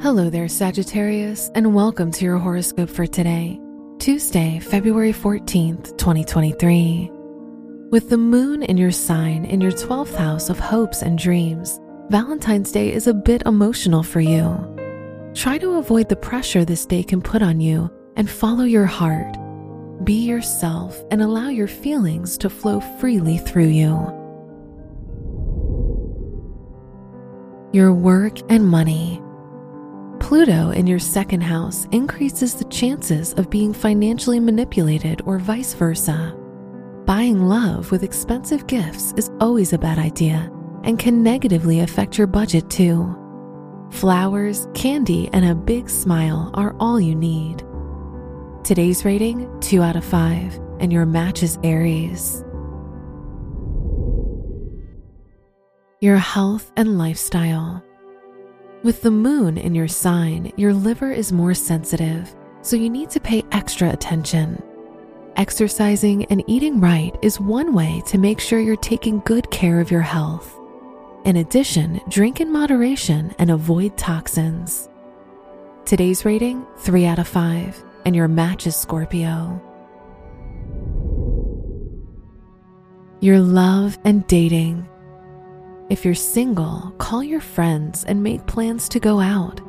Hello there, Sagittarius, and welcome to your horoscope for today, Tuesday, February 14th, 2023. With the moon in your sign in your 12th house of hopes and dreams, Valentine's Day is a bit emotional for you. Try to avoid the pressure this day can put on you and follow your heart. Be yourself and allow your feelings to flow freely through you. Your work and money. Pluto in your second house increases the chances of being financially manipulated or vice versa. Buying love with expensive gifts is always a bad idea and can negatively affect your budget too. Flowers, candy, and a big smile are all you need. Today's rating 2 out of 5, and your match is Aries. Your health and lifestyle. With the moon in your sign, your liver is more sensitive, so you need to pay extra attention. Exercising and eating right is one way to make sure you're taking good care of your health. In addition, drink in moderation and avoid toxins. Today's rating 3 out of 5, and your match is Scorpio. Your love and dating. If you're single, call your friends and make plans to go out.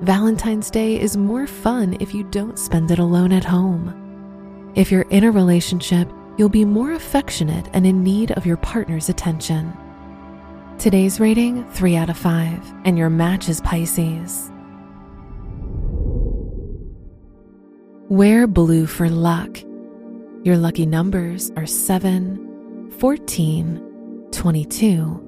Valentine's Day is more fun if you don't spend it alone at home. If you're in a relationship, you'll be more affectionate and in need of your partner's attention. Today's rating 3 out of 5, and your match is Pisces. Wear blue for luck. Your lucky numbers are 7, 14, 22,